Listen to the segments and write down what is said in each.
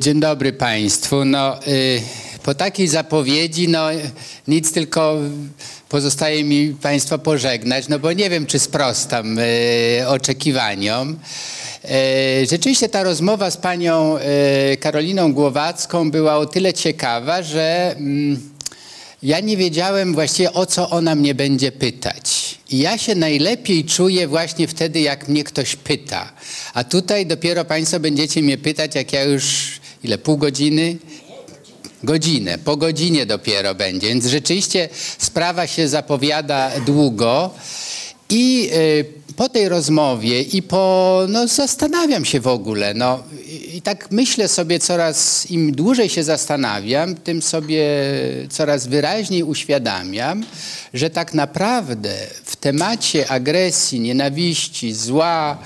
Dzień dobry Państwu. No, y, po takiej zapowiedzi no, nic tylko pozostaje mi Państwa pożegnać, no bo nie wiem, czy sprostam y, oczekiwaniom. Y, rzeczywiście ta rozmowa z panią y, Karoliną Głowacką była o tyle ciekawa, że mm, ja nie wiedziałem właściwie o co ona mnie będzie pytać. I ja się najlepiej czuję właśnie wtedy, jak mnie ktoś pyta. A tutaj dopiero Państwo będziecie mnie pytać, jak ja już ile, pół godziny? Godzinę, po godzinie dopiero będzie, więc rzeczywiście sprawa się zapowiada długo. I y, po tej rozmowie i po, no zastanawiam się w ogóle, no i, tak myślę sobie coraz, im dłużej się zastanawiam, tym sobie coraz wyraźniej uświadamiam, że tak naprawdę w temacie agresji, nienawiści, zła,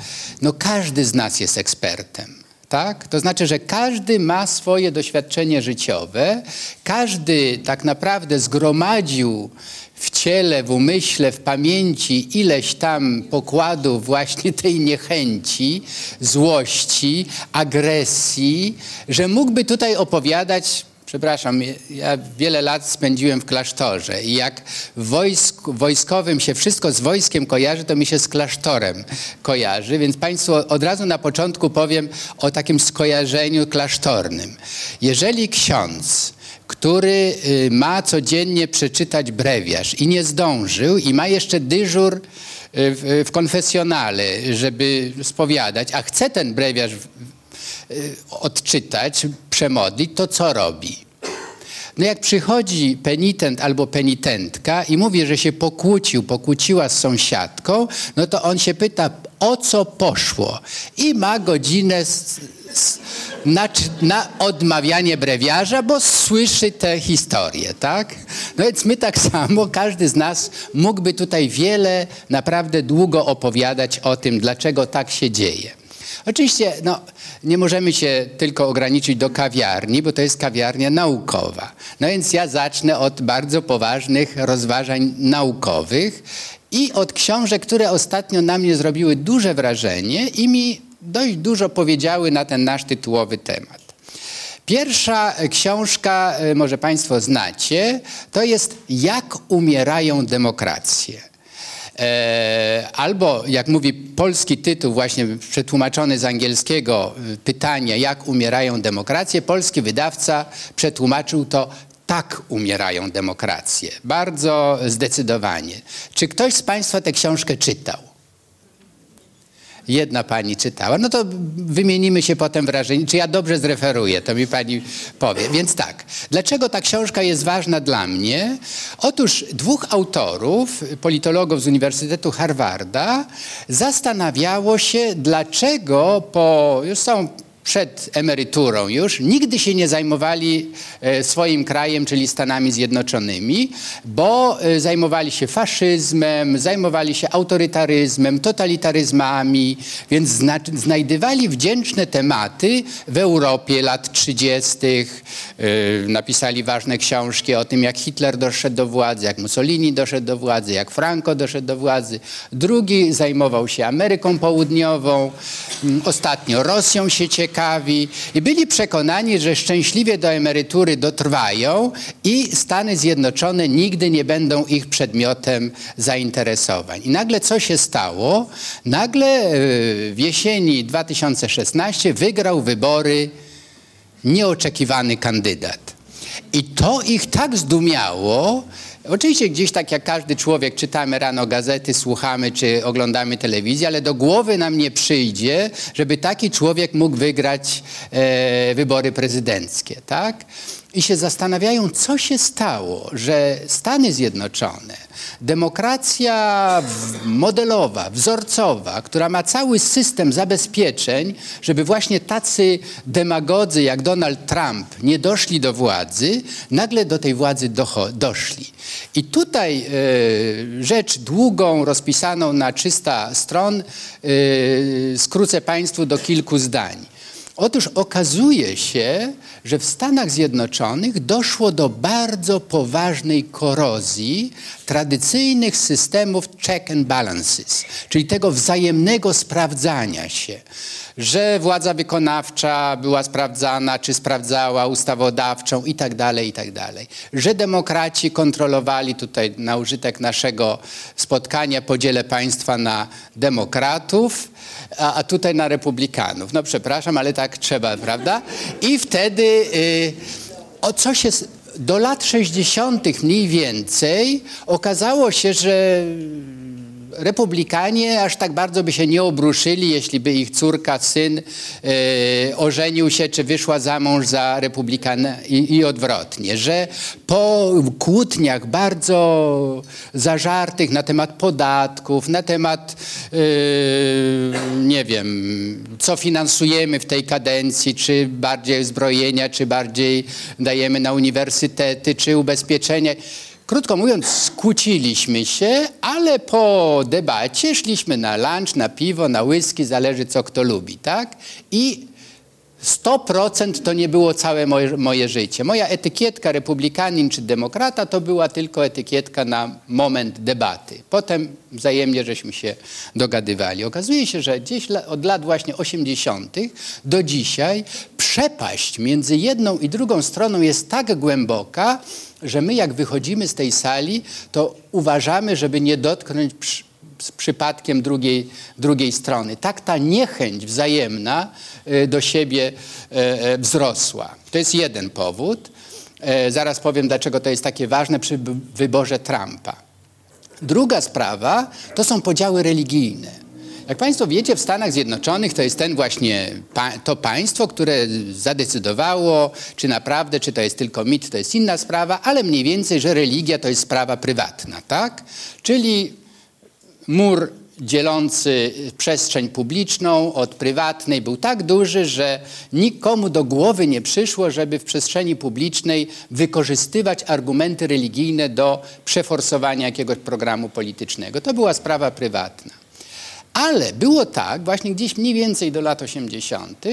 no każdy z nas jest ekspertem. Tak? To znaczy, że każdy ma swoje doświadczenie życiowe, każdy tak naprawdę zgromadził w ciele, w umyśle, w pamięci ileś tam pokładów właśnie tej niechęci, złości, agresji, że mógłby tutaj opowiadać Przepraszam, ja wiele lat spędziłem w klasztorze i jak wojsku, wojskowym się wszystko z wojskiem kojarzy, to mi się z klasztorem kojarzy, więc Państwu od razu na początku powiem o takim skojarzeniu klasztornym. Jeżeli ksiądz który y, ma codziennie przeczytać brewiarz i nie zdążył i ma jeszcze dyżur y, w, konfesjonale, żeby spowiadać, a chce ten brewiarz odczytać, przemodlić, to co robi? No jak przychodzi penitent albo penitentka i mówi, że się pokłócił, pokłóciła z sąsiadką, no to on się pyta, o co poszło? I ma godzinę z, z, na, na, odmawianie brewiarza, bo słyszy tę historię, tak? No więc my tak samo, każdy z nas mógłby tutaj wiele, naprawdę długo opowiadać o tym, dlaczego tak się dzieje. Oczywiście no, nie możemy się tylko ograniczyć do kawiarni, bo to jest kawiarnia naukowa. No więc ja zacznę od bardzo poważnych rozważań naukowych i od książek, które ostatnio na mnie zrobiły duże wrażenie i mi dość dużo powiedziały na ten nasz tytułowy temat. Pierwsza książka, e, może Państwo znacie, to jest Jak umierają demokracje. E, albo, jak mówi polski tytuł, właśnie przetłumaczony z angielskiego, e, pytanie, jak umierają demokracje, polski wydawca przetłumaczył to tak umierają demokracje. Bardzo zdecydowanie. Czy ktoś z Państwa tę książkę czytał? Jedna pani czytała. No to wymienimy się potem wrażenie. Czy ja dobrze zreferuję, to mi pani powie. Więc tak, dlaczego ta książka jest ważna dla mnie? Otóż dwóch autorów, politologów z Uniwersytetu Harvarda, zastanawiało się, dlaczego po, już są przed emeryturą już, nigdy się nie zajmowali e, swoim krajem, czyli Stanami Zjednoczonymi, bo e, zajmowali się faszyzmem, zajmowali się autorytaryzmem, totalitaryzmami, więc znajdywali wdzięczne tematy w Europie lat 30. E, napisali ważne książki o tym, jak Hitler doszedł do władzy, jak Mussolini doszedł do władzy, jak Franco doszedł do władzy. Drugi zajmował się Ameryką Południową, mm, ostatnio Rosją się ciekawił, ciekawi i byli przekonani, że szczęśliwie do emerytury dotrwają i Stany Zjednoczone nigdy nie będą ich przedmiotem zainteresowań. I nagle co się stało? Nagle e, w jesieni 2016 wygrał wybory nieoczekiwany kandydat. I to ich tak zdumiało, Oczywiście gdzieś tak jak każdy człowiek czytamy rano gazety, słuchamy czy oglądamy telewizję, ale do głowy nam nie przyjdzie, żeby taki człowiek mógł wygrać e, wybory prezydenckie, tak? I się zastanawiają, co się stało, że Stany Zjednoczone, demokracja modelowa, wzorcowa, która ma cały system zabezpieczeń, żeby właśnie tacy demagodzy jak Donald Trump nie doszli do władzy, nagle do tej władzy doszli. I tutaj y, rzecz długą, rozpisaną na 300 stron, y, skrócę Państwu do kilku zdań. Otóż okazuje się, że w Stanach Zjednoczonych doszło do bardzo poważnej korozji tradycyjnych systemów check and balances, czyli tego wzajemnego sprawdzania się, że władza wykonawcza była sprawdzana, czy sprawdzała ustawodawczą i tak dalej, i tak dalej. Że demokraci kontrolowali tutaj na użytek naszego spotkania podzielę państwa na demokratów, a, a tutaj na republikanów. No przepraszam, ale tak trzeba, prawda? I wtedy y, o co się do lat 60. mniej więcej okazało się, że republikanie aż tak bardzo by się nie obruszyli, jeśli by ich córka, syn e, ożenił się, czy wyszła za mąż za republikana i, i odwrotnie. Że po kłótniach bardzo zażartych na temat podatków, na temat e, nie wiem, co finansujemy w tej kadencji, czy bardziej zbrojenia, czy bardziej dajemy na uniwersytety, czy ubezpieczenie Krótko mówiąc, skłóciliśmy się, ale po debacie szliśmy na lunch, na piwo, na whisky, zależy co kto lubi, tak? I 100% to nie było całe moje, moje, życie. Moja etykietka republikanin czy demokrata to była tylko etykietka na moment debaty. Potem wzajemnie żeśmy się dogadywali. Okazuje się, że gdzieś od lat właśnie 80. do dzisiaj przepaść między jedną i drugą stroną jest tak głęboka, że my jak wychodzimy z tej sali, to uważamy, żeby nie dotknąć z przypadkiem drugiej, drugiej strony. Tak ta niechęć wzajemna y, do siebie y, y, wzrosła. To jest jeden powód. Zaraz powiem, dlaczego to jest takie ważne przy wyborze Trumpa. Druga sprawa to są podziały religijne. Jak Państwo wiecie, w Stanach Zjednoczonych to jest ten właśnie to państwo, które zadecydowało, czy naprawdę, czy to jest tylko mit, to jest inna sprawa, ale mniej więcej, że religia to jest sprawa prywatna, tak? Czyli mur dzielący przestrzeń publiczną od prywatnej był tak duży, że nikomu do głowy nie przyszło, żeby w przestrzeni publicznej wykorzystywać argumenty religijne do przeforsowania jakiegoś programu politycznego. To była sprawa prywatna. Ale było tak, właśnie gdzieś mniej więcej do lat 80.,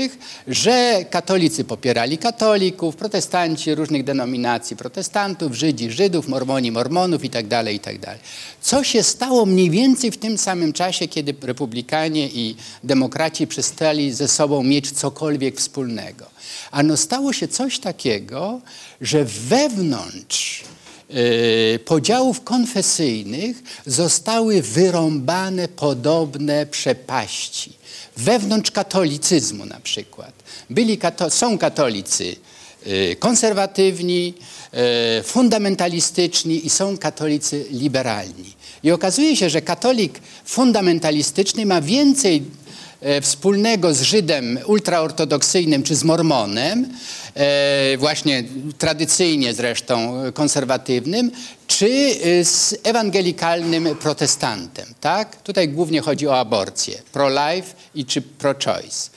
że katolicy popierali katolików, protestanci różnych denominacji protestantów, Żydzi Żydów, Mormoni Mormonów itd., tak itd. Tak Co się stało mniej więcej w tym samym czasie, kiedy republikanie i demokraci przestali ze sobą mieć cokolwiek wspólnego? Ano stało się coś takiego, że wewnątrz podziałów konfesyjnych zostały wyrąbane podobne przepaści. Wewnątrz katolicyzmu na przykład. Byli kato są katolicy y, konserwatywni, y, fundamentalistyczni i są katolicy liberalni. I okazuje się, że katolik fundamentalistyczny ma więcej wspólnego z Żydem ultraortodoksyjnym czy z Mormonem, e, właśnie tradycyjnie zresztą konserwatywnym, czy e, z ewangelikalnym protestantem. Tak? Tutaj głównie chodzi o aborcję, pro-life i czy pro-choice.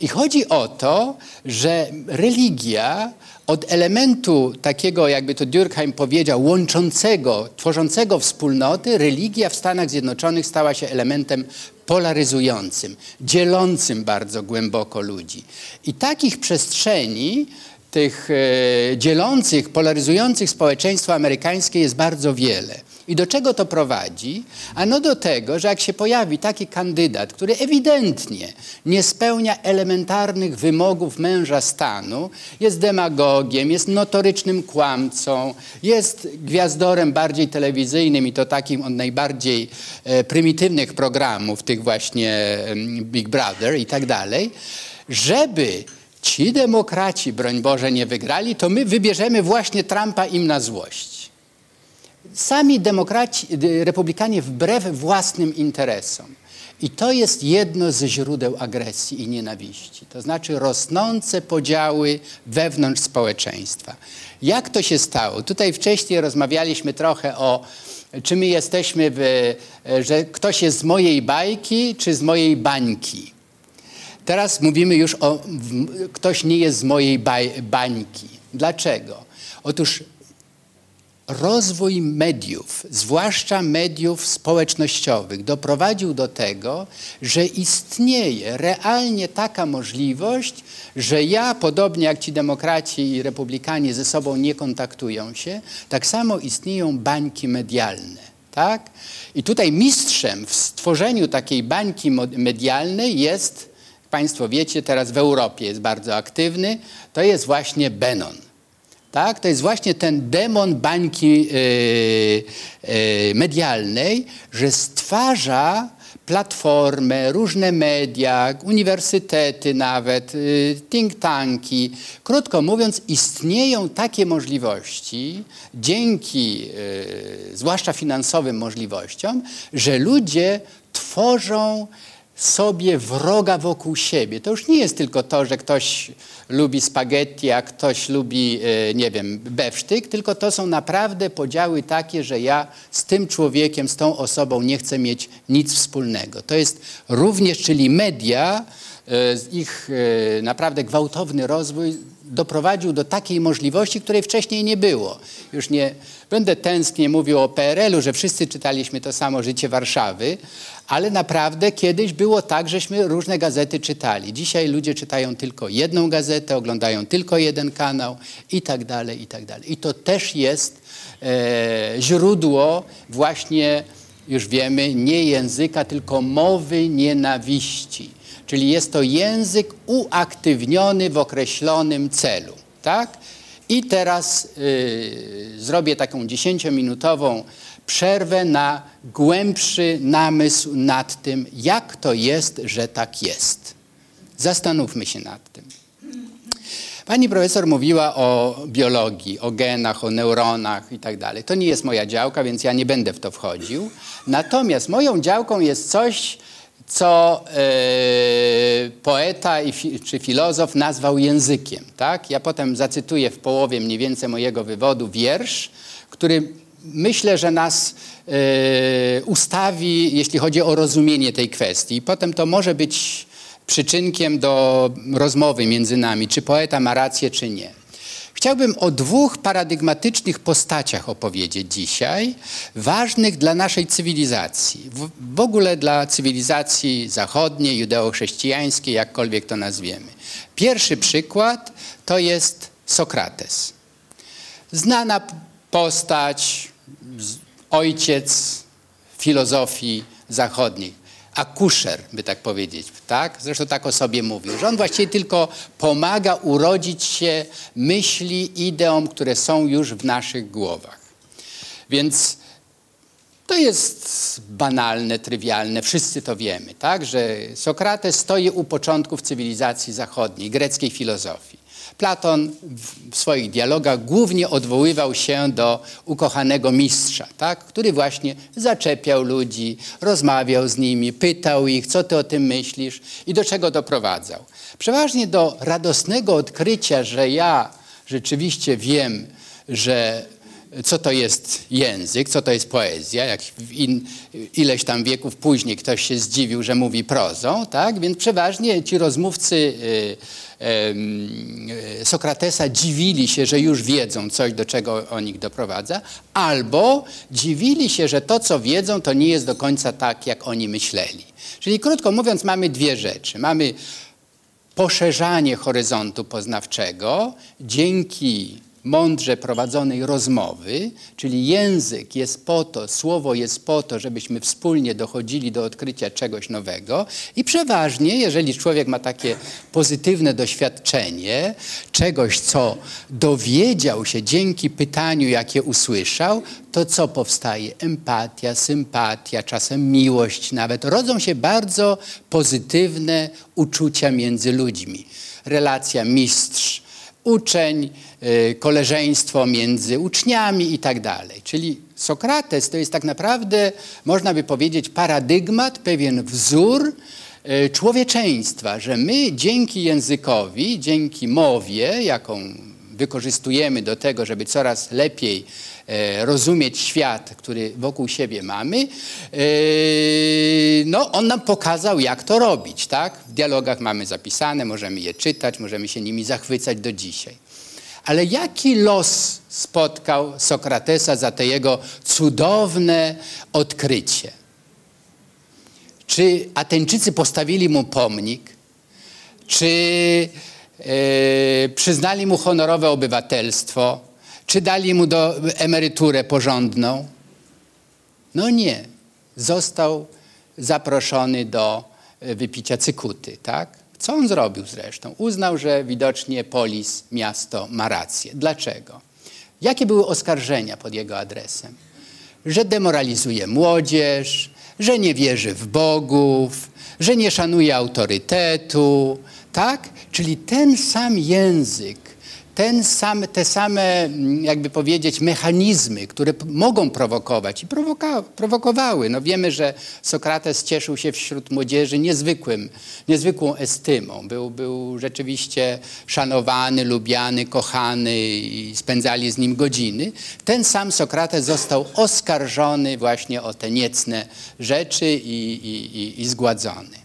I chodzi o to, że religia od elementu takiego, jakby to Durkheim powiedział, łączącego, tworzącego wspólnoty, religia w Stanach Zjednoczonych stała się elementem polaryzującym, dzielącym bardzo głęboko ludzi. I takich przestrzeni, tych e, dzielących, polaryzujących społeczeństwo amerykańskie jest bardzo wiele. I do czego to prowadzi? Ano do tego, że jak się pojawi taki kandydat, który ewidentnie nie spełnia elementarnych wymogów męża stanu, jest demagogiem, jest notorycznym kłamcą, jest gwiazdorem bardziej telewizyjnym i to takim od najbardziej e, prymitywnych programów, tych właśnie Big Brother i tak dalej, żeby ci demokraci, broń Boże, nie wygrali, to my wybierzemy właśnie Trumpa im na złość sami demokraci, republikanie wbrew własnym interesom. I to jest jedno ze źródeł agresji i nienawiści. To znaczy rosnące podziały wewnątrz społeczeństwa. Jak to się stało? Tutaj wcześniej rozmawialiśmy trochę o, czy my jesteśmy, w, że ktoś jest z mojej bajki, czy z mojej bańki. Teraz mówimy już o, ktoś nie jest z mojej baj, bańki. Dlaczego? Otóż rozwój mediów, zwłaszcza mediów społecznościowych, doprowadził do tego, że istnieje realnie taka możliwość, że ja, podobnie jak ci demokraci i republikanie ze sobą nie kontaktują się, tak samo istnieją bańki medialne. Tak? I tutaj mistrzem w stworzeniu takiej bańki medialnej jest, Państwo wiecie, teraz w Europie jest bardzo aktywny, to jest właśnie Benon. Tak? To jest właśnie ten demon bańki yy, yy, medialnej, że stwarza platformę, różne media, uniwersytety nawet, yy, think tanki. Krótko mówiąc, istnieją takie możliwości, dzięki zwłaszcza finansowym możliwościom, że ludzie tworzą sobie wroga wokół siebie. To już nie jest tylko to, że ktoś lubi spaghetti, a ktoś lubi, e, nie wiem, bewsztyk, tylko to są naprawdę podziały takie, że ja z tym człowiekiem, z tą osobą nie chcę mieć nic wspólnego. To jest również, czyli media, e, ich e, naprawdę gwałtowny rozwój doprowadził do takiej możliwości, której wcześniej nie było. Już nie będę tęsknie mówił o PRL-u, że wszyscy czytaliśmy to samo Życie Warszawy, ale naprawdę kiedyś było tak, żeśmy różne gazety czytali. Dzisiaj ludzie czytają tylko jedną gazetę, oglądają tylko jeden kanał i tak dalej, i tak dalej. I to też jest e, źródło właśnie, już wiemy, nie języka, tylko mowy nienawiści. Czyli jest to język uaktywniony w określonym celu. Tak? I teraz y, zrobię taką dziesięciominutową przerwę na głębszy namysł nad tym, jak to jest, że tak jest. Zastanówmy się nad tym. Pani profesor mówiła o biologii, o genach, o neuronach i tak dalej. To nie jest moja działka, więc ja nie będę w to wchodził. Natomiast moją działką jest coś, co e, poeta i fi, czy filozof nazwał językiem. Tak? Ja potem zacytuję w połowie mniej więcej mojego wywodu wiersz, który myślę, że nas e, ustawi, jeśli chodzi o rozumienie tej kwestii. Potem to może być przyczynkiem do rozmowy między nami, czy poeta ma rację, czy nie. Chciałbym o dwóch paradygmatycznych postaciach opowiedzieć dzisiaj, ważnych dla naszej cywilizacji, w ogóle dla cywilizacji zachodniej, judeo-chrześcijańskiej, jakkolwiek to nazwiemy. Pierwszy przykład to jest Sokrates. Znana postać, ojciec filozofii zachodniej akuszer, by tak powiedzieć, tak? Zresztą tak o sobie mówił, że on właściwie tylko pomaga urodzić się myśli, ideom, które są już w naszych głowach. Więc to jest banalne, trywialne, wszyscy to wiemy, tak? Że Sokrates stoi u początków cywilizacji zachodniej, greckiej filozofii. Platon w swoich dialogach głównie odwoływał się do ukochanego mistrza, tak? który właśnie zaczepiał ludzi, rozmawiał z nimi, pytał ich, co ty o tym myślisz i do czego doprowadzał. Przeważnie do radosnego odkrycia, że ja rzeczywiście wiem, że co to jest język, co to jest poezja, jak in, ileś tam wieków później ktoś się zdziwił, że mówi prozą, tak? Więc przeważnie ci rozmówcy y, y, Sokratesa dziwili się, że już wiedzą coś, do czego on ich doprowadza, albo dziwili się, że to, co wiedzą, to nie jest do końca tak, jak oni myśleli. Czyli krótko mówiąc, mamy dwie rzeczy. Mamy poszerzanie horyzontu poznawczego dzięki mądrze prowadzonej rozmowy, czyli język jest po to, słowo jest po to, żebyśmy wspólnie dochodzili do odkrycia czegoś nowego i przeważnie, jeżeli człowiek ma takie pozytywne doświadczenie czegoś, co dowiedział się dzięki pytaniu, jakie usłyszał, to co powstaje? Empatia, sympatia, czasem miłość nawet. Rodzą się bardzo pozytywne uczucia między ludźmi. Relacja mistrz, uczeń, y, koleżeństwo między uczniami i tak dalej. Czyli Sokrates to jest tak naprawdę, można by powiedzieć, paradygmat, pewien wzór y, człowieczeństwa, że my dzięki językowi, dzięki mowie, jaką wykorzystujemy do tego, żeby coraz lepiej rozumieć świat, który wokół siebie mamy, e, no on nam pokazał, jak to robić, tak? W dialogach mamy zapisane, możemy je czytać, możemy się nimi zachwycać do dzisiaj. Ale jaki los spotkał Sokratesa za to jego cudowne odkrycie? Czy Ateńczycy postawili mu pomnik? Czy e, przyznali mu honorowe obywatelstwo? Czy dali mu do, emeryturę porządną? No nie. Został zaproszony do e, wypicia cykuty, tak? Co on zrobił zresztą? Uznał, że widocznie polis, miasto ma rację. Dlaczego? Jakie były oskarżenia pod jego adresem? Że demoralizuje młodzież, że nie wierzy w bogów, że nie szanuje autorytetu, tak? Czyli ten sam język, ten sam, te same, mm, jakby powiedzieć, mechanizmy, które mogą prowokować i prowoka, prowokowały. No wiemy, że Sokrates cieszył się wśród młodzieży niezwykłym, niezwykłą estymą. Był, był rzeczywiście szanowany, lubiany, kochany i spędzali z nim godziny. Ten sam Sokrates został oskarżony właśnie o te niecne rzeczy i, i, i, i zgładzony.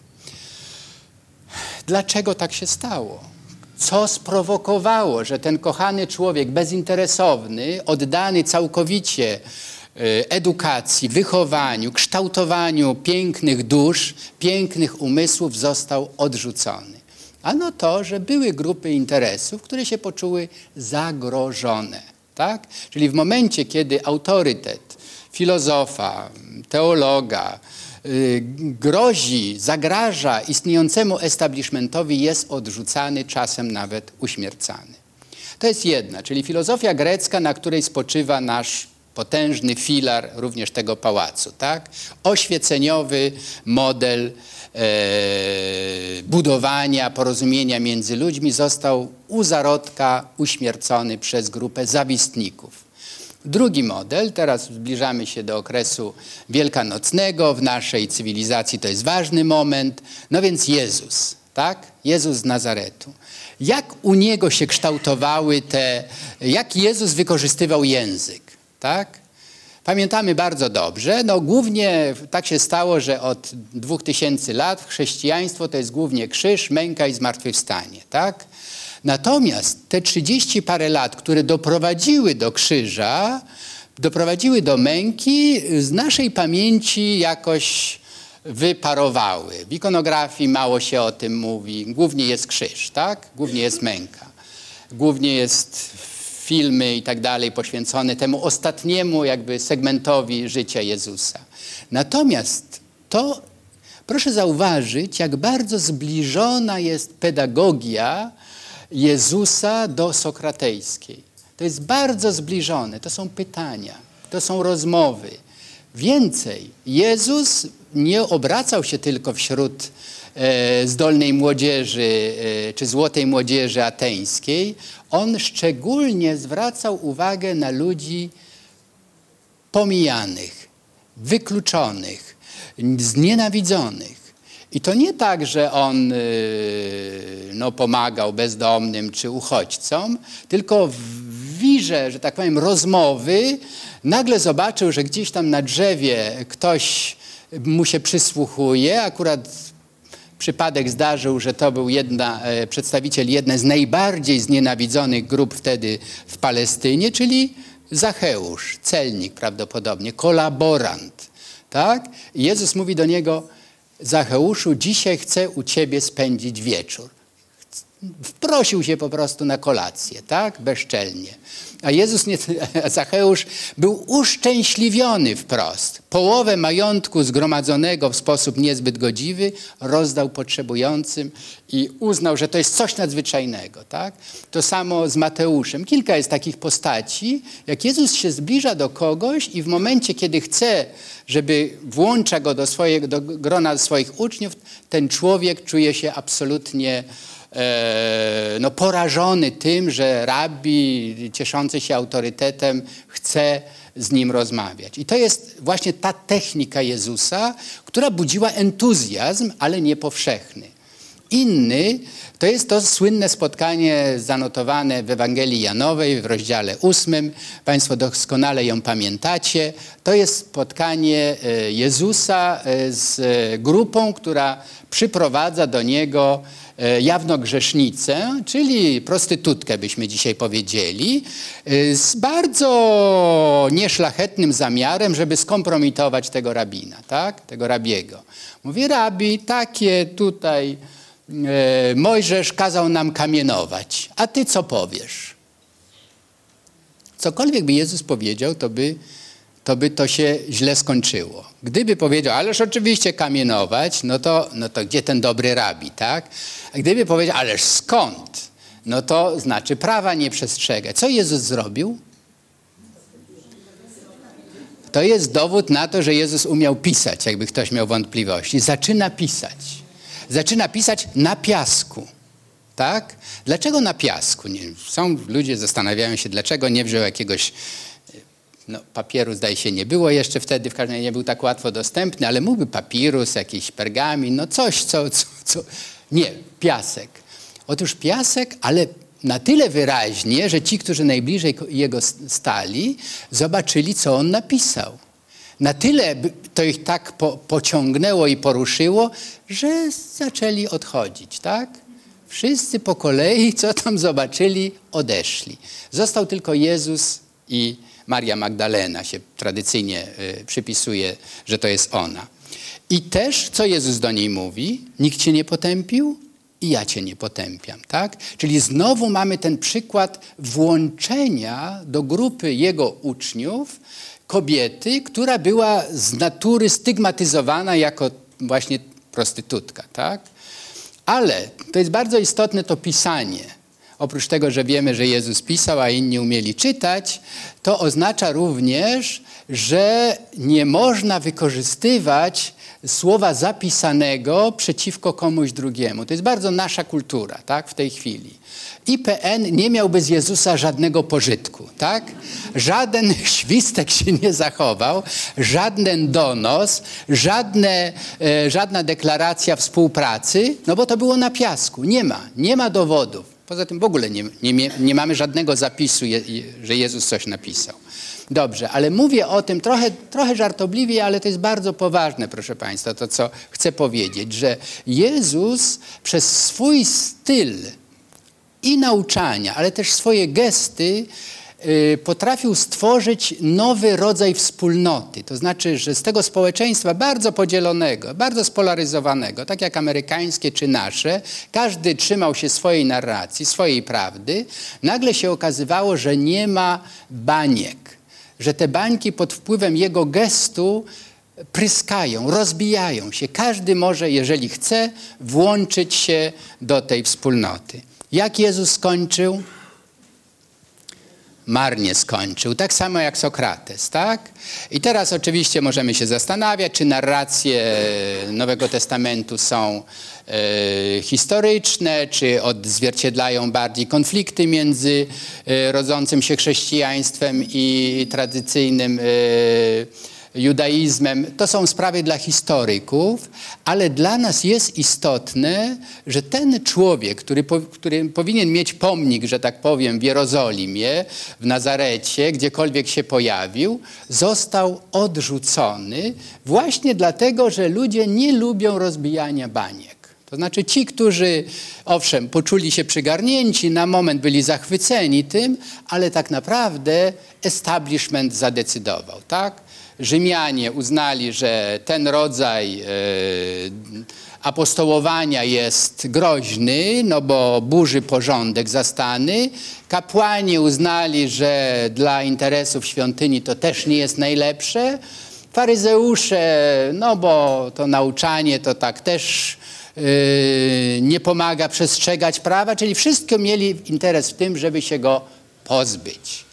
Dlaczego tak się stało? Co sprowokowało, że ten kochany człowiek bezinteresowny, oddany całkowicie e, edukacji, wychowaniu, kształtowaniu pięknych dusz, pięknych umysłów został odrzucony. Ano to, że były grupy interesów, które się poczuły zagrożone. Tak? Czyli w momencie, kiedy autorytet filozofa, teologa, grozi, zagraża istniejącemu establishmentowi, jest odrzucany, czasem nawet uśmiercany. To jest jedna, czyli filozofia grecka, na której spoczywa nasz potężny filar również tego pałacu, tak? Oświeceniowy model e, budowania porozumienia między ludźmi został u zarodka uśmiercony przez grupę zawistników. Drugi model, teraz zbliżamy się do okresu wielkanocnego, w naszej cywilizacji to jest ważny moment, no więc Jezus, tak? Jezus z Nazaretu. Jak u Niego się kształtowały te, jak Jezus wykorzystywał język, tak? Pamiętamy bardzo dobrze, no głównie tak się stało, że od dwóch tysięcy lat chrześcijaństwo to jest głównie krzyż, męka i zmartwychwstanie, tak? Natomiast te 30 parę lat, które doprowadziły do krzyża, doprowadziły do męki, z naszej pamięci jakoś wyparowały. W ikonografii mało się o tym mówi. Głównie jest krzyż, tak? Głównie jest męka. Głównie jest filmy i tak dalej poświęcone temu ostatniemu jakby segmentowi życia Jezusa. Natomiast to proszę zauważyć, jak bardzo zbliżona jest pedagogia Jezusa do sokratejskiej. To jest bardzo zbliżone, to są pytania, to są rozmowy. Więcej, Jezus nie obracał się tylko wśród e, zdolnej młodzieży e, czy złotej młodzieży ateńskiej. On szczególnie zwracał uwagę na ludzi pomijanych, wykluczonych, znienawidzonych. I to nie tak, że on y, no, pomagał bezdomnym czy uchodźcom, tylko w wirze, że tak powiem, rozmowy nagle zobaczył, że gdzieś tam na drzewie ktoś mu się przysłuchuje. Akurat przypadek zdarzył, że to był jedna, e, przedstawiciel jednej z najbardziej znienawidzonych grup wtedy w Palestynie, czyli Zacheusz, celnik prawdopodobnie, kolaborant. Tak? Jezus mówi do niego, Zacheuszu, dzisiaj chcę u ciebie spędzić wieczór. Wprosił się po prostu na kolację, tak? Bezczelnie. A Jezus, nie, Zacheusz był uszczęśliwiony wprost. Połowę majątku zgromadzonego w sposób niezbyt godziwy rozdał potrzebującym i uznał, że to jest coś nadzwyczajnego. Tak? To samo z Mateuszem. Kilka jest takich postaci, jak Jezus się zbliża do kogoś i w momencie, kiedy chce, żeby włącza go do, swojego, do grona swoich uczniów, ten człowiek czuje się absolutnie no, porażony tym, że rabbi cieszący się autorytetem chce z nim rozmawiać. I to jest właśnie ta technika Jezusa, która budziła entuzjazm, ale nie powszechny. Inny to jest to słynne spotkanie zanotowane w Ewangelii Janowej w rozdziale ósmym. Państwo doskonale ją pamiętacie. To jest spotkanie e, Jezusa e, z grupą, która przyprowadza do Niego E, jawno grzesznicę, czyli prostytutkę byśmy dzisiaj powiedzieli, e, z bardzo nieszlachetnym zamiarem, żeby skompromitować tego rabina, tak? tego rabiego. Mówi, rabi, takie tutaj e, Mojżesz kazał nam kamienować, a ty co powiesz? Cokolwiek by Jezus powiedział, to by to by to się źle skończyło. Gdyby powiedział, ależ oczywiście kamienować, no to, no to gdzie ten dobry rabi, tak? A gdyby powiedział, ależ skąd? No to znaczy prawa nie przestrzega. Co Jezus zrobił? To jest dowód na to, że Jezus umiał pisać, jakby ktoś miał wątpliwości. Zaczyna pisać. Zaczyna pisać na piasku. Tak? Dlaczego na piasku? Nie, są ludzie, zastanawiają się, dlaczego nie wziął jakiegoś no, papieru zdaje się nie było jeszcze wtedy, w każdym razie nie był tak łatwo dostępny, ale mógłby papirus, jakiś pergamin, no coś, co, co, co... Nie, piasek. Otóż piasek, ale na tyle wyraźnie, że ci, którzy najbliżej jego stali, zobaczyli, co on napisał. Na tyle to ich tak po, pociągnęło i poruszyło, że zaczęli odchodzić, tak? Wszyscy po kolei, co tam zobaczyli, odeszli. Został tylko Jezus i Maria Magdalena się tradycyjnie y, przypisuje, że to jest ona. I też, co Jezus do niej mówi? Nikt cię nie potępił i ja cię nie potępiam, tak? Czyli znowu mamy ten przykład włączenia do grupy jego uczniów kobiety, która była z natury stygmatyzowana jako właśnie prostytutka, tak? Ale to jest bardzo istotne to pisanie oprócz tego, że wiemy, że Jezus pisał, a inni umieli czytać, to oznacza również, że nie można wykorzystywać słowa zapisanego przeciwko komuś drugiemu. To jest bardzo nasza kultura tak, w tej chwili. IPN nie miałby z Jezusa żadnego pożytku, tak? Żaden świstek się nie zachował, żaden donos, żadne, e, żadna deklaracja współpracy, no bo to było na piasku. Nie ma, nie ma dowodów. Poza tym w ogóle nie, nie, nie mamy żadnego zapisu, je, że Jezus coś napisał. Dobrze, ale mówię o tym trochę, trochę żartobliwie, ale to jest bardzo poważne, proszę Państwa, to co chcę powiedzieć, że Jezus przez swój styl i nauczania, ale też swoje gesty Y, potrafił stworzyć nowy rodzaj wspólnoty. To znaczy, że z tego społeczeństwa bardzo podzielonego, bardzo spolaryzowanego, tak jak amerykańskie czy nasze, każdy trzymał się swojej narracji, swojej prawdy, nagle się okazywało, że nie ma baniek, że te bańki pod wpływem jego gestu pryskają, rozbijają się. Każdy może, jeżeli chce, włączyć się do tej wspólnoty. Jak Jezus skończył? Marnie skończył, tak samo jak Sokrates, tak? I teraz oczywiście możemy się zastanawiać, czy narracje Nowego Testamentu są e, historyczne, czy odzwierciedlają bardziej konflikty między e, rodzącym się chrześcijaństwem i tradycyjnym e, judaizmem, to są sprawy dla historyków, ale dla nas jest istotne, że ten człowiek, który, który powinien mieć pomnik, że tak powiem, w Jerozolimie, w Nazarecie, gdziekolwiek się pojawił, został odrzucony właśnie dlatego, że ludzie nie lubią rozbijania baniek. To znaczy ci, którzy owszem, poczuli się przygarnięci, na moment byli zachwyceni tym, ale tak naprawdę establishment zadecydował, tak? Rzymianie uznali, że ten rodzaj e, apostołowania jest groźny, no bo burzy porządek zastany. Kapłani uznali, że dla interesów świątyni to też nie jest najlepsze. Faryzeusze, no bo to nauczanie to tak też nie pomaga przestrzegać prawa, czyli wszystko mieli interes w tym, żeby się go pozbyć.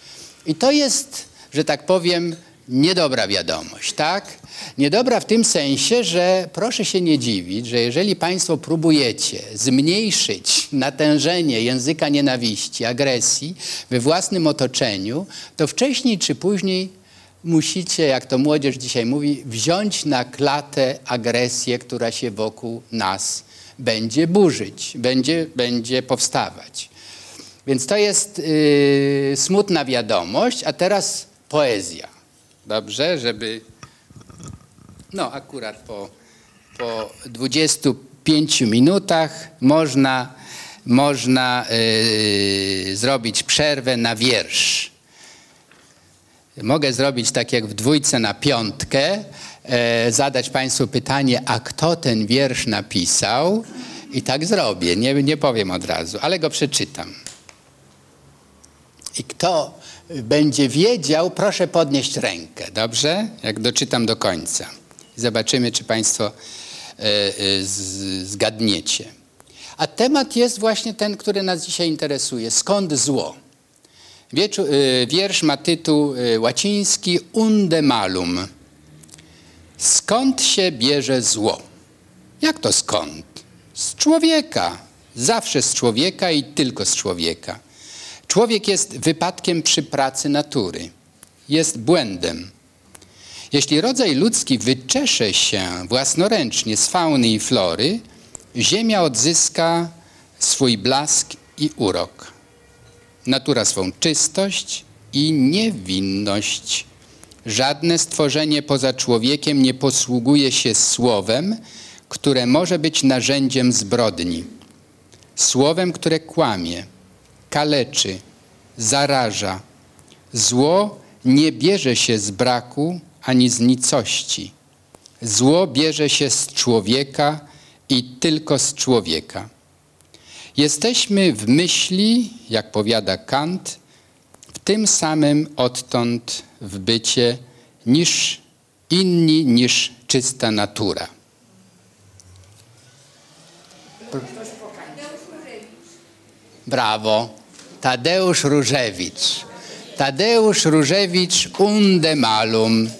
I to jest, że tak powiem, niedobra wiadomość, tak? Niedobra w tym sensie, że proszę się nie dziwić, że jeżeli Państwo próbujecie zmniejszyć natężenie języka nienawiści, agresji we własnym otoczeniu, to wcześniej czy później musicie, jak to młodzież dzisiaj mówi, wziąć na klatę agresję, która się wokół nas będzie burzyć, będzie, będzie powstawać. Więc to jest yy, smutna wiadomość, a teraz poezja. Dobrze, żeby. No, akurat po, po 25 minutach można, można yy, zrobić przerwę na wiersz. Mogę zrobić tak jak w dwójce na piątkę, e, zadać Państwu pytanie, a kto ten wiersz napisał? I tak zrobię, nie, nie powiem od razu, ale go przeczytam. I kto będzie wiedział, proszę podnieść rękę, dobrze? Jak doczytam do końca. Zobaczymy, czy Państwo e, e, zgadniecie. A temat jest właśnie ten, który nas dzisiaj interesuje. Skąd zło? Wieczu, y, wiersz ma tytuł y, łaciński Unde malum. Skąd się bierze zło? Jak to skąd? Z człowieka. Zawsze z człowieka i tylko z człowieka. Człowiek jest wypadkiem przy pracy natury. Jest błędem. Jeśli rodzaj ludzki wyczesze się własnoręcznie z fauny i flory, ziemia odzyska swój blask i urok natura swą czystość i niewinność. Żadne stworzenie poza człowiekiem nie posługuje się słowem, które może być narzędziem zbrodni. Słowem, które kłamie, kaleczy, zaraża. Zło nie bierze się z braku ani z nicości. Zło bierze się z człowieka i tylko z człowieka. Jesteśmy w myśli, jak powiada Kant, w tym samym odtąd w bycie niż inni niż czysta natura. Brawo. Tadeusz Różewicz. Tadeusz Różewicz unde malum.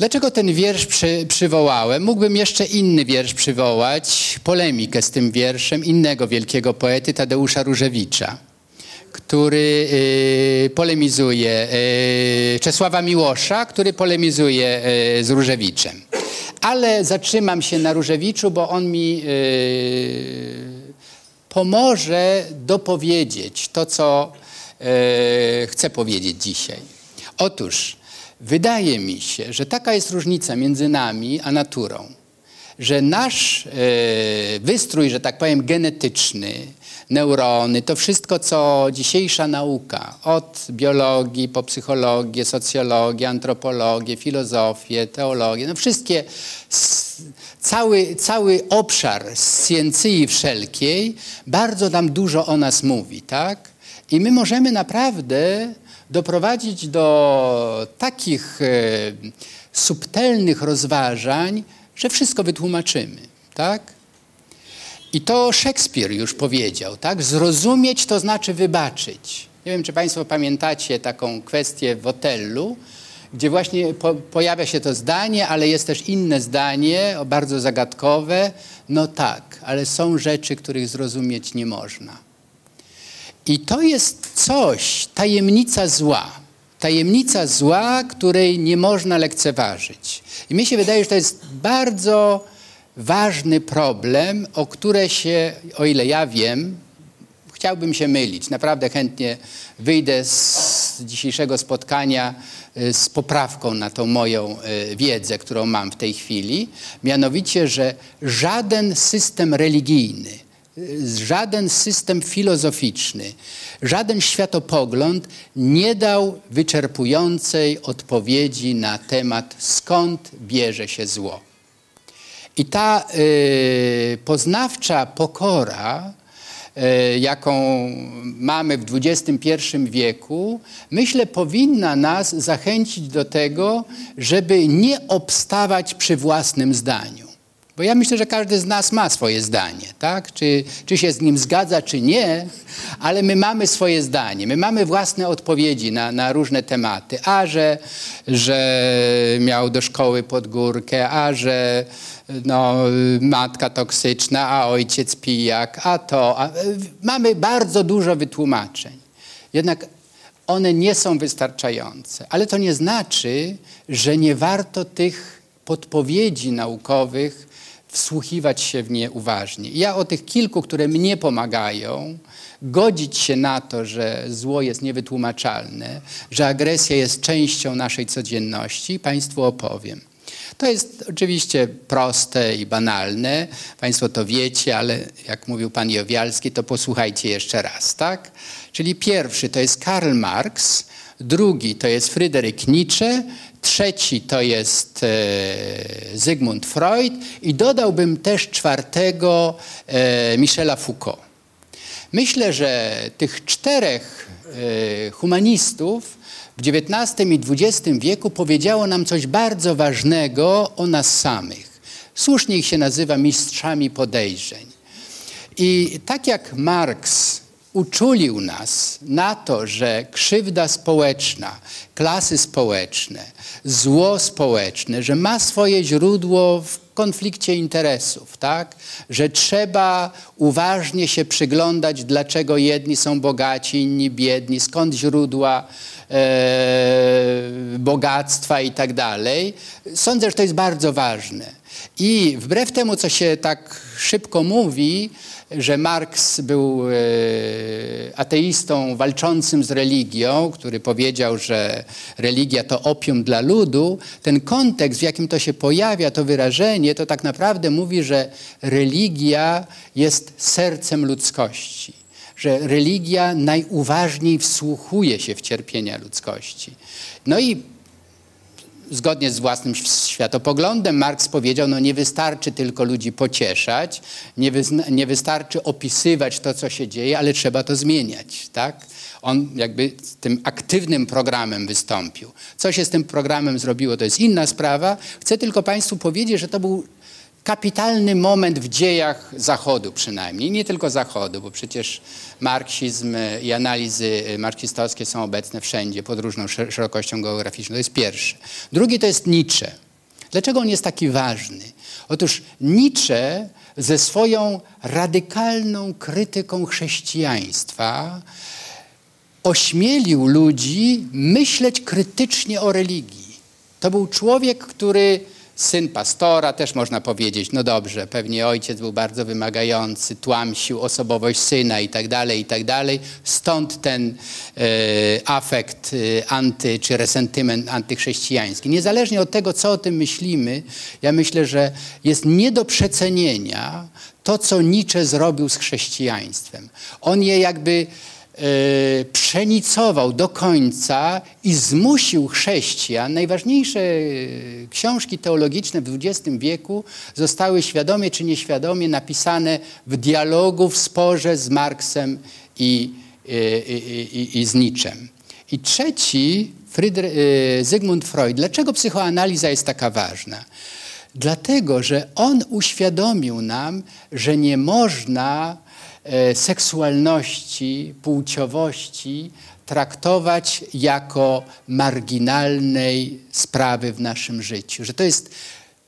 Dlaczego ten wiersz przy, przywołałem? Mógłbym jeszcze inny wiersz przywołać, polemikę z tym wierszem innego wielkiego poety Tadeusza Różewicza, który y, polemizuje, y, Czesława Miłosza, który polemizuje y, z Różewiczem. Ale zatrzymam się na Różewiczu, bo on mi y, pomoże dopowiedzieć to, co y, chcę powiedzieć dzisiaj. Otóż, Wydaje mi się, że taka jest różnica między nami a naturą, że nasz e, wystrój, że tak powiem, genetyczny, neurony, to wszystko, co dzisiejsza nauka, od biologii po psychologię, socjologię, antropologię, filozofię, teologię, no wszystkie, cały, cały obszar scjencji wszelkiej bardzo nam dużo o nas mówi, tak? I my możemy naprawdę doprowadzić do takich e, subtelnych rozważań, że wszystko wytłumaczymy, tak? I to Szekspir już powiedział, tak? Zrozumieć to znaczy wybaczyć. Nie wiem, czy Państwo pamiętacie taką kwestię w Otellu, gdzie właśnie po, pojawia się to zdanie, ale jest też inne zdanie, bardzo zagadkowe. No tak, ale są rzeczy, których zrozumieć nie można. I to jest coś, tajemnica zła. Tajemnica zła, której nie można lekceważyć. I mi się wydaje, że to jest bardzo ważny problem, o które się, o ile ja wiem, chciałbym się mylić. Naprawdę chętnie wyjdę z dzisiejszego spotkania y, z poprawką na tą moją y, wiedzę, którą mam w tej chwili. Mianowicie, że żaden system religijny, żaden system filozoficzny, żaden światopogląd nie dał wyczerpującej odpowiedzi na temat, skąd bierze się zło. I ta y, poznawcza pokora, y, jaką mamy w XXI wieku, myślę, powinna nas zachęcić do tego, żeby nie obstawać przy własnym zdaniu. Bo ja myślę, że każdy z nas ma swoje zdanie, tak? Czy, czy się z nim zgadza, czy nie, ale my mamy swoje zdanie, my mamy własne odpowiedzi na, na różne tematy. A że, że miał do szkoły pod górkę, a że no, matka toksyczna, a ojciec pijak, a to. A, mamy bardzo dużo wytłumaczeń. Jednak one nie są wystarczające. Ale to nie znaczy, że nie warto tych podpowiedzi naukowych wsłuchiwać się w nie uważnie. Ja o tych kilku, które mnie pomagają, godzić się na to, że zło jest niewytłumaczalne, że agresja jest częścią naszej codzienności, Państwu opowiem. To jest oczywiście proste i banalne. Państwo to wiecie, ale jak mówił pan Jowialski, to posłuchajcie jeszcze raz, tak? Czyli pierwszy to jest Karl Marx, drugi to jest Fryderyk Nietzsche, trzeci to jest e, Zygmunt Freud i dodałbym też czwartego e, Michela Foucault. Myślę, że tych czterech e, humanistów w XIX i XX wieku powiedziało nam coś bardzo ważnego o nas samych. Słusznie ich się nazywa mistrzami podejrzeń. I tak jak Marx uczulił nas na to, że krzywda społeczna, klasy społeczne, zło społeczne, że ma swoje źródło w konflikcie interesów, tak? Że trzeba uważnie się przyglądać, dlaczego jedni są bogaci, inni biedni, skąd źródła e, bogactwa i tak dalej. Sądzę, że to jest bardzo ważne. I wbrew temu, co się tak szybko mówi, że Marks był e, ateistą walczącym z religią, który powiedział, że religia to opium dla ludu, ten kontekst, w jakim to się pojawia, to wyrażenie, to tak naprawdę mówi, że religia jest sercem ludzkości. Że religia najuważniej wsłuchuje się w cierpienia ludzkości. No i zgodnie z własnym światopoglądem Marx powiedział, no nie wystarczy tylko ludzi pocieszać, nie, nie wystarczy opisywać to, co się dzieje, ale trzeba to zmieniać, tak? On jakby tym aktywnym programem wystąpił. Co się z tym programem zrobiło, to jest inna sprawa. Chcę tylko Państwu powiedzieć, że to był kapitalny moment w dziejach Zachodu przynajmniej, nie tylko Zachodu, bo przecież marksizm i analizy marksistowskie są obecne wszędzie pod różną szerokością geograficzną. To jest pierwsze. Drugi to jest Nietzsche. Dlaczego on jest taki ważny? Otóż Nietzsche ze swoją radykalną krytyką chrześcijaństwa ośmielił ludzi myśleć krytycznie o religii. To był człowiek, który syn pastora, też można powiedzieć, no dobrze, pewnie ojciec był bardzo wymagający, tłamsił osobowość syna i tak dalej, i tak dalej. Stąd ten e, afekt e, anty, czy resentyment antychrześcijański. Niezależnie od tego, co o tym myślimy, ja myślę, że jest nie do przecenienia to, co Nietzsche zrobił z chrześcijaństwem. On je jakby przenicował do końca i zmusił chrześcijan, najważniejsze książki teologiczne w XX wieku zostały świadomie czy nieświadomie napisane w dialogu, w sporze z Marksem i, i, i, i z Nietzschem. I trzeci, e, Zygmunt Freud. Dlaczego psychoanaliza jest taka ważna? Dlatego, że on uświadomił nam, że nie można E, seksualności, płciowości traktować jako marginalnej sprawy w naszym życiu. Że to jest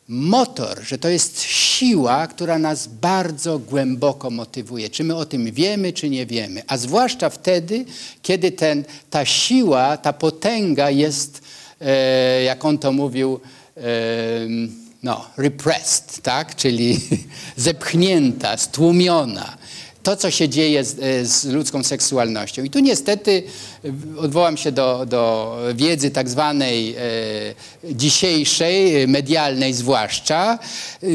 motor, że to jest siła, która nas bardzo głęboko motywuje. Czy my o tym wiemy, czy nie wiemy. A zwłaszcza wtedy, kiedy ten, ta siła, ta potęga jest, e, jak on to mówił, e, no, repressed, tak? czyli zepchnięta, stłumiona to, co się dzieje z, e, z, ludzką seksualnością. I tu niestety odwołam się do, do wiedzy tak zwanej e, dzisiejszej, medialnej zwłaszcza, e,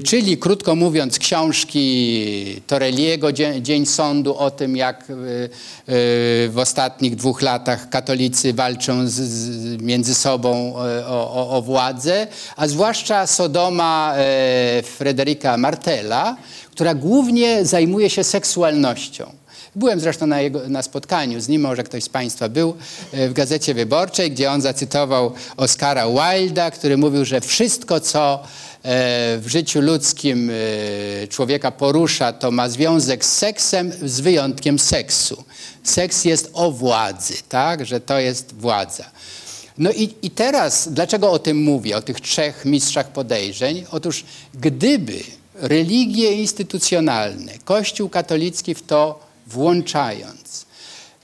czyli krótko mówiąc książki Toreliego, Dzień, Dzień Sądu o tym, jak e, w ostatnich dwóch latach katolicy walczą z, z, między sobą o, o, o, władzę, a zwłaszcza Sodoma Frederika Martela, która głównie zajmuje się seksualnością. Byłem zresztą na, jego, na spotkaniu z nim, może ktoś z Państwa był, e, w Gazecie Wyborczej, gdzie on zacytował Oscara Wilda, który mówił, że wszystko, co e, w życiu ludzkim e, człowieka porusza, to ma związek z seksem, z wyjątkiem seksu. Seks jest o władzy, tak? że to jest władza. No i, i teraz, dlaczego o tym mówię, o tych trzech mistrzach podejrzeń? Otóż gdyby religie instytucjonalne, Kościół katolicki w to włączając,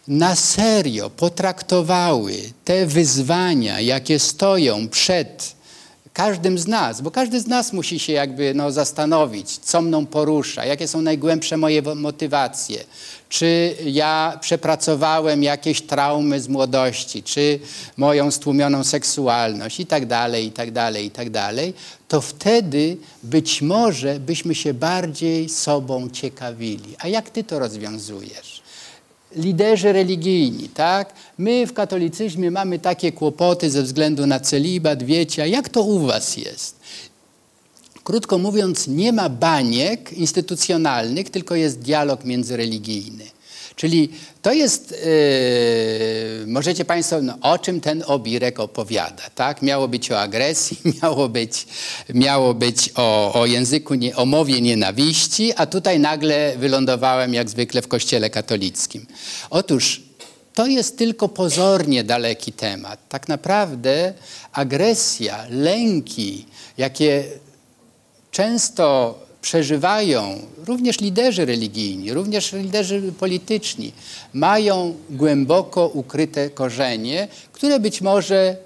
na serio potraktowały te wyzwania, jakie stoją przed każdym z nas, bo każdy z nas musi się jakby no, zastanowić, co mną porusza, jakie są najgłębsze moje motywacje, czy ja przepracowałem jakieś traumy z młodości, czy moją stłumioną seksualność i tak dalej, i tak dalej, i tak dalej, to wtedy być może byśmy się bardziej sobą ciekawili. A jak ty to rozwiązujesz? Liderzy religijni, tak? My w katolicyzmie mamy takie kłopoty ze względu na celibat, wiecie, a jak to u was jest? Krótko mówiąc, nie ma baniek instytucjonalnych, tylko jest dialog międzyreligijny. Czyli to jest, yy, możecie Państwo, no, o czym ten obirek opowiada, tak? Miało być o agresji, miało być, miało być o, o języku, nie, o mowie nienawiści, a tutaj nagle wylądowałem jak zwykle w kościele katolickim. Otóż to jest tylko pozornie daleki temat. Tak naprawdę agresja, lęki, jakie często przeżywają również liderzy religijni, również liderzy polityczni, mają głęboko ukryte korzenie, które być może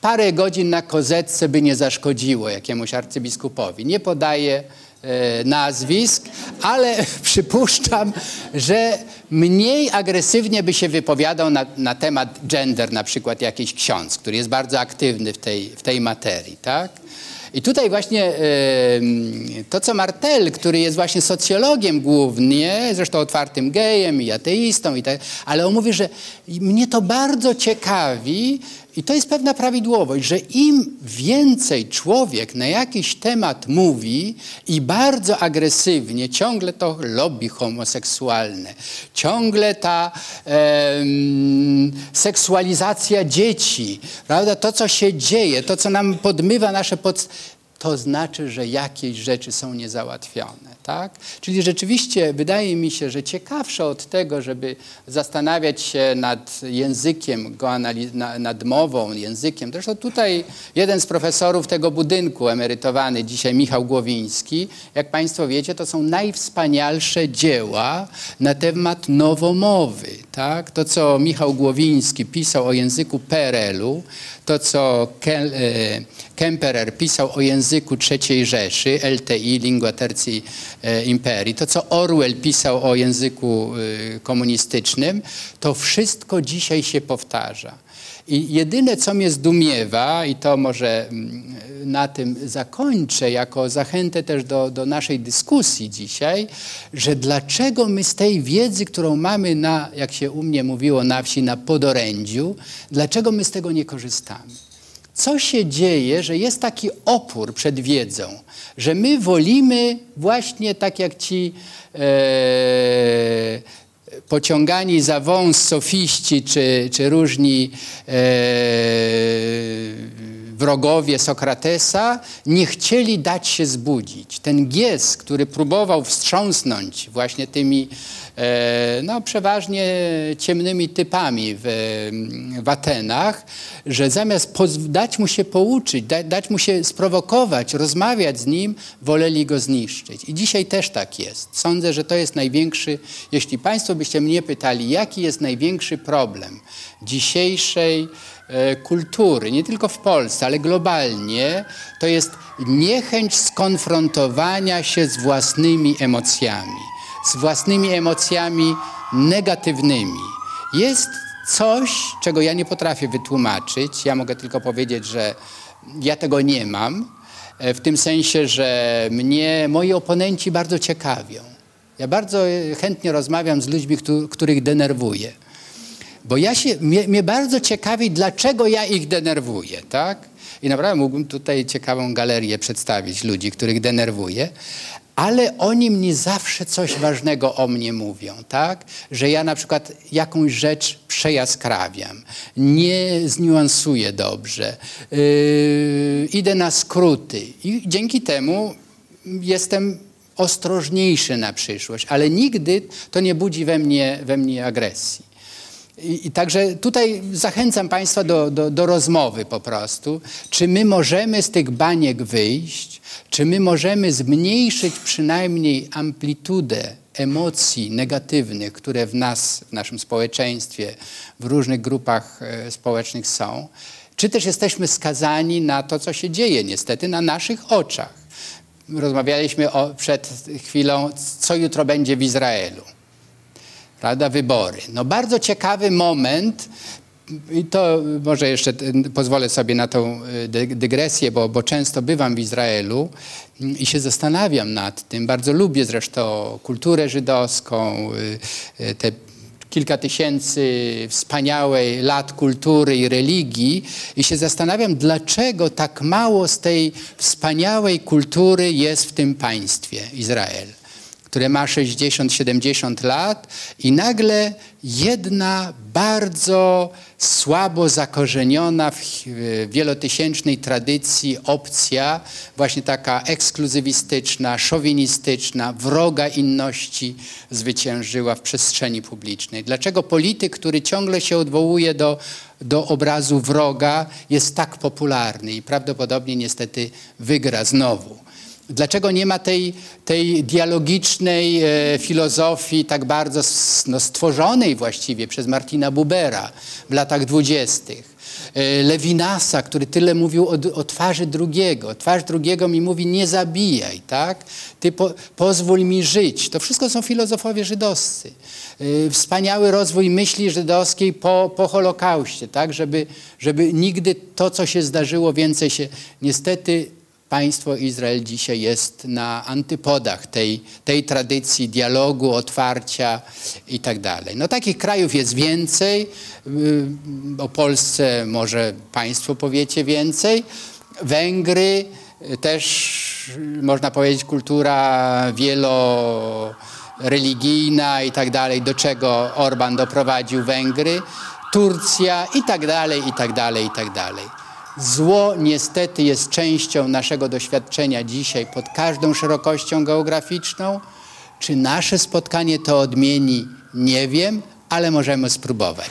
parę godzin na kozetce by nie zaszkodziło jakiemuś arcybiskupowi. Nie podaję e, nazwisk, ale przypuszczam, że mniej agresywnie by się wypowiadał na, na, temat gender, na przykład jakiś ksiądz, który jest bardzo aktywny w tej, w tej materii, tak? I tutaj właśnie to, co Martel, który jest właśnie socjologiem głównie, zresztą otwartym gejem i ateistą, i tak, ale on mówi, że mnie to bardzo ciekawi, i to jest pewna prawidłowość, że im więcej człowiek na jakiś temat mówi i bardzo agresywnie, ciągle to lobby homoseksualne, ciągle ta e, seksualizacja dzieci, prawda? to co się dzieje, to co nam podmywa nasze pod to znaczy, że jakieś rzeczy są niezałatwione. Tak? Czyli rzeczywiście wydaje mi się, że ciekawsze od tego, żeby zastanawiać się nad językiem, go nad mową, językiem. Zresztą tutaj jeden z profesorów tego budynku, emerytowany dzisiaj Michał Głowiński, jak Państwo wiecie, to są najwspanialsze dzieła na temat nowomowy. Tak? To, co Michał Głowiński pisał o języku PRL-u, to, co e, Kemperer pisał o języku III Rzeszy, LTI, Lingua Tertii e, Imperii, to, co Orwell pisał o języku e, komunistycznym, to wszystko dzisiaj się powtarza. I jedyne, co mnie zdumiewa, i to może mm, na tym zakończę, jako zachętę też do, do naszej dyskusji dzisiaj, że dlaczego my z tej wiedzy, którą mamy na, jak się u mnie mówiło na wsi, na podorędziu, dlaczego my z tego nie korzystamy? Co się dzieje, że jest taki opór przed wiedzą, że my wolimy właśnie tak jak ci e, pociągani za wąs sofiści czy, czy różni e, wrogowie Sokratesa nie chcieli dać się zbudzić. Ten Gies, który próbował wstrząsnąć właśnie tymi e, no, przeważnie ciemnymi typami w, w Atenach, że zamiast dać mu się pouczyć, da, dać mu się sprowokować, rozmawiać z nim, woleli go zniszczyć. I dzisiaj też tak jest. Sądzę, że to jest największy, jeśli Państwo byście mnie pytali, jaki jest największy problem dzisiejszej kultury, nie tylko w Polsce, ale globalnie, to jest niechęć skonfrontowania się z własnymi emocjami, z własnymi emocjami negatywnymi. Jest coś, czego ja nie potrafię wytłumaczyć. Ja mogę tylko powiedzieć, że ja tego nie mam, e, w tym sensie, że mnie moi oponenci bardzo ciekawią. Ja bardzo chętnie rozmawiam z ludźmi, których denerwuję. Bo ja się, mnie, mnie bardzo ciekawi, dlaczego ja ich denerwuję, tak? I naprawdę mógłbym tutaj ciekawą galerię przedstawić ludzi, których denerwuję, ale oni mnie zawsze coś ważnego o mnie mówią, tak? Że ja na przykład jakąś rzecz przejaskrawiam, nie zniuansuję dobrze, yy, idę na skróty i dzięki temu jestem ostrożniejszy na przyszłość, ale nigdy to nie budzi we mnie, we mnie agresji. I, I, także tutaj zachęcam Państwa do, do, do, rozmowy po prostu. Czy my możemy z tych baniek wyjść? Czy my możemy zmniejszyć przynajmniej amplitudę emocji negatywnych, które w nas, w naszym społeczeństwie, w różnych grupach e, społecznych są? Czy też jesteśmy skazani na to, co się dzieje niestety na naszych oczach. Rozmawialiśmy o, przed chwilą, co jutro będzie w Izraelu. Prawda? Wybory. No bardzo ciekawy moment. I to może jeszcze y, pozwolę sobie na tą y, dy- dygresję, bo, bo często bywam w Izraelu mm, i się zastanawiam nad tym. Bardzo lubię zresztą kulturę żydowską, y, te kilka tysięcy wspaniałej lat kultury i religii i się zastanawiam, dlaczego tak mało z tej wspaniałej kultury jest w tym państwie Izrael które ma 60-70 lat i nagle jedna bardzo słabo zakorzeniona w wielotysięcznej tradycji opcja, właśnie taka ekskluzywistyczna, szowinistyczna, wroga inności zwyciężyła w przestrzeni publicznej. Dlaczego polityk, który ciągle się odwołuje do, do obrazu wroga, jest tak popularny i prawdopodobnie niestety wygra znowu? Dlaczego nie ma tej, tej dialogicznej e, filozofii tak bardzo no, stworzonej właściwie przez Martina Bubera w latach dwudziestych? E, Lewinasa, który tyle mówił o, o twarzy drugiego. Twarz drugiego mi mówi nie zabijaj, tak? Ty po, pozwól mi żyć. To wszystko są filozofowie żydowscy. E, Wspaniały rozwój myśli żydowskiej po, po Holokauście, tak? Żeby, żeby nigdy to, co się zdarzyło, więcej się... Niestety Państwo Izrael dzisiaj jest na antypodach tej, tej tradycji dialogu, otwarcia i tak. No takich krajów jest więcej. Yy, O Polsce może Państwo powiecie więcej. Węgry yy, też, yy, można powiedzieć, kultura wieloreligijna i tak do czego Orban doprowadził Węgry. Turcja i tak dalej, Zło niestety jest częścią naszego doświadczenia dzisiaj pod każdą szerokością geograficzną. Czy nasze spotkanie to odmieni, nie wiem, ale możemy spróbować.